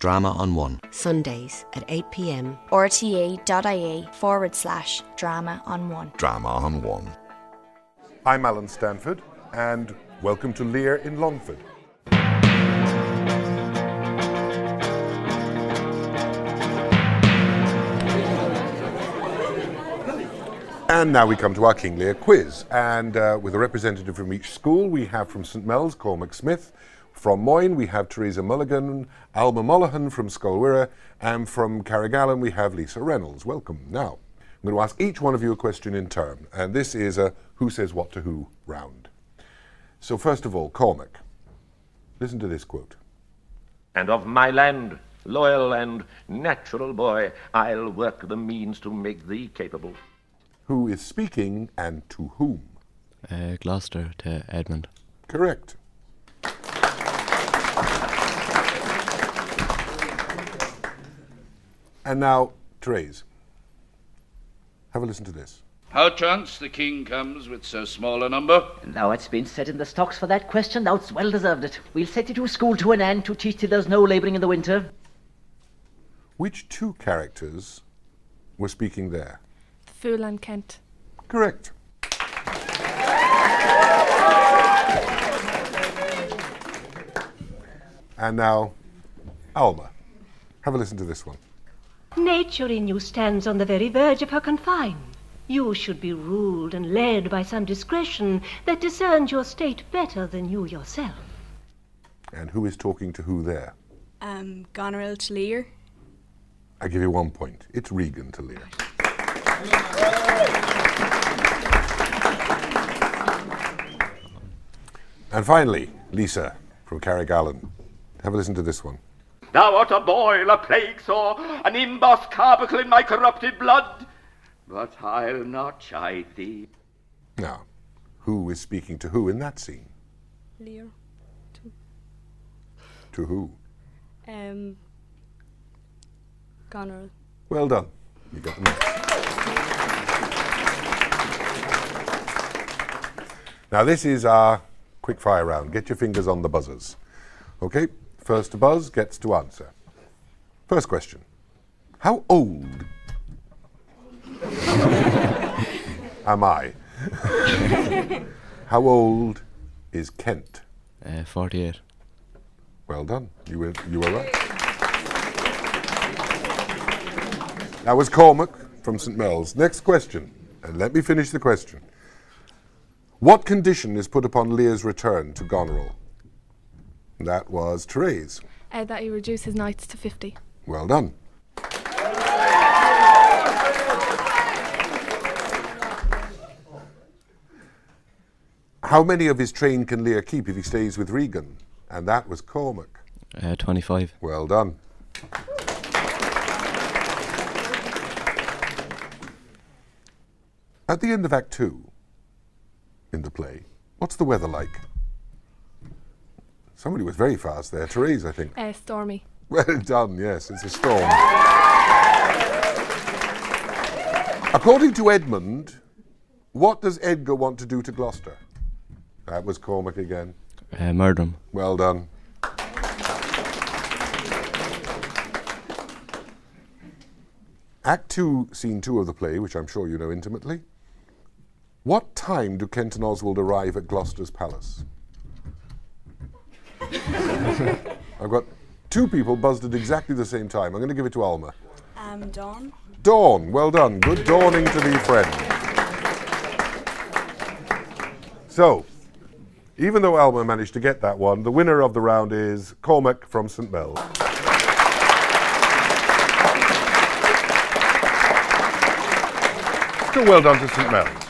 Drama on One. Sundays at 8pm. rte.ie forward slash drama on one. Drama on One. I'm Alan Stanford, and welcome to Lear in Longford. And now we come to our King Lear quiz. And uh, with a representative from each school, we have from St Mel's, Cormac Smith. From Moyne, we have Teresa Mulligan, Alma Mullihan from Scoil Mhuire, and from Carrigallen, we have Lisa Reynolds. Welcome. Now, I'm going to ask each one of you a question in turn, and this is a who says what to who round. So, first of all, Cormac, listen to this quote. and of my land, loyal and natural boy, I'll work the means to make thee capable. Who is speaking and to whom? Uh, Gloucester to Edmund. Correct. And now, Therese, have a listen to this. How chance the king comes with so small a number? Now it's been set in the stocks for that question, now it's well deserved it. We'll set you to school to an end to teach thee there's no labouring in the winter. Which two characters were speaking there? Fool and Kent. Correct. And now, Alma, have a listen to this one. Nature in you stands on the very verge of her confine. You should be ruled and led by some discretion that discerns your state better than you yourself. And who is talking to who there? Um, Goneril to Lear. I give you one point. It's Regan to Lear. And finally, Lisa from Carrigallen. Have a listen to this one. Thou art a boil, a plague sore, an embossed carbuncle in my corrupted blood. But I'll not chide thee. Now, who is speaking to who in that scene? Lear. To to who? Um, Goneril. Well done. You got them. Now, this is our quick fire round. Get your fingers on the buzzers. Okay? First to buzz gets to answer. First question How old am I? How old is Kent? Uh, 48. Well done. You were, you were right. That was Cormac from St. Mel's. Next question. And let me finish the question. What condition is put upon Lear's return to Goneril? That was Therese. Uh, that he reduced his knights to 50. Well done. How many of his train can Lear keep if he stays with Regan? And that was Cormac. Uh, 25. Well done. At the end of Act Two, in the play, what's the weather like? Somebody was very fast there. Therese, I think. Uh, Stormy. Well done, yes, it's a storm. According to Edmund, what does Edgar want to do to Gloucester? That was Cormac again. Uh, murder him. Well done. Act 2, Scene 2 of the play, which I'm sure you know intimately. What time do Kent and Oswald arrive at Gloucester's palace? I've got two people buzzed at exactly the same time. I'm going to give it to Alma. Um, Dawn. Dawn, well done. Good dawning to be friend. So, even though Alma managed to get that one, the winner of the round is Cormac from St. Mel's. Still well done to St. Mel's.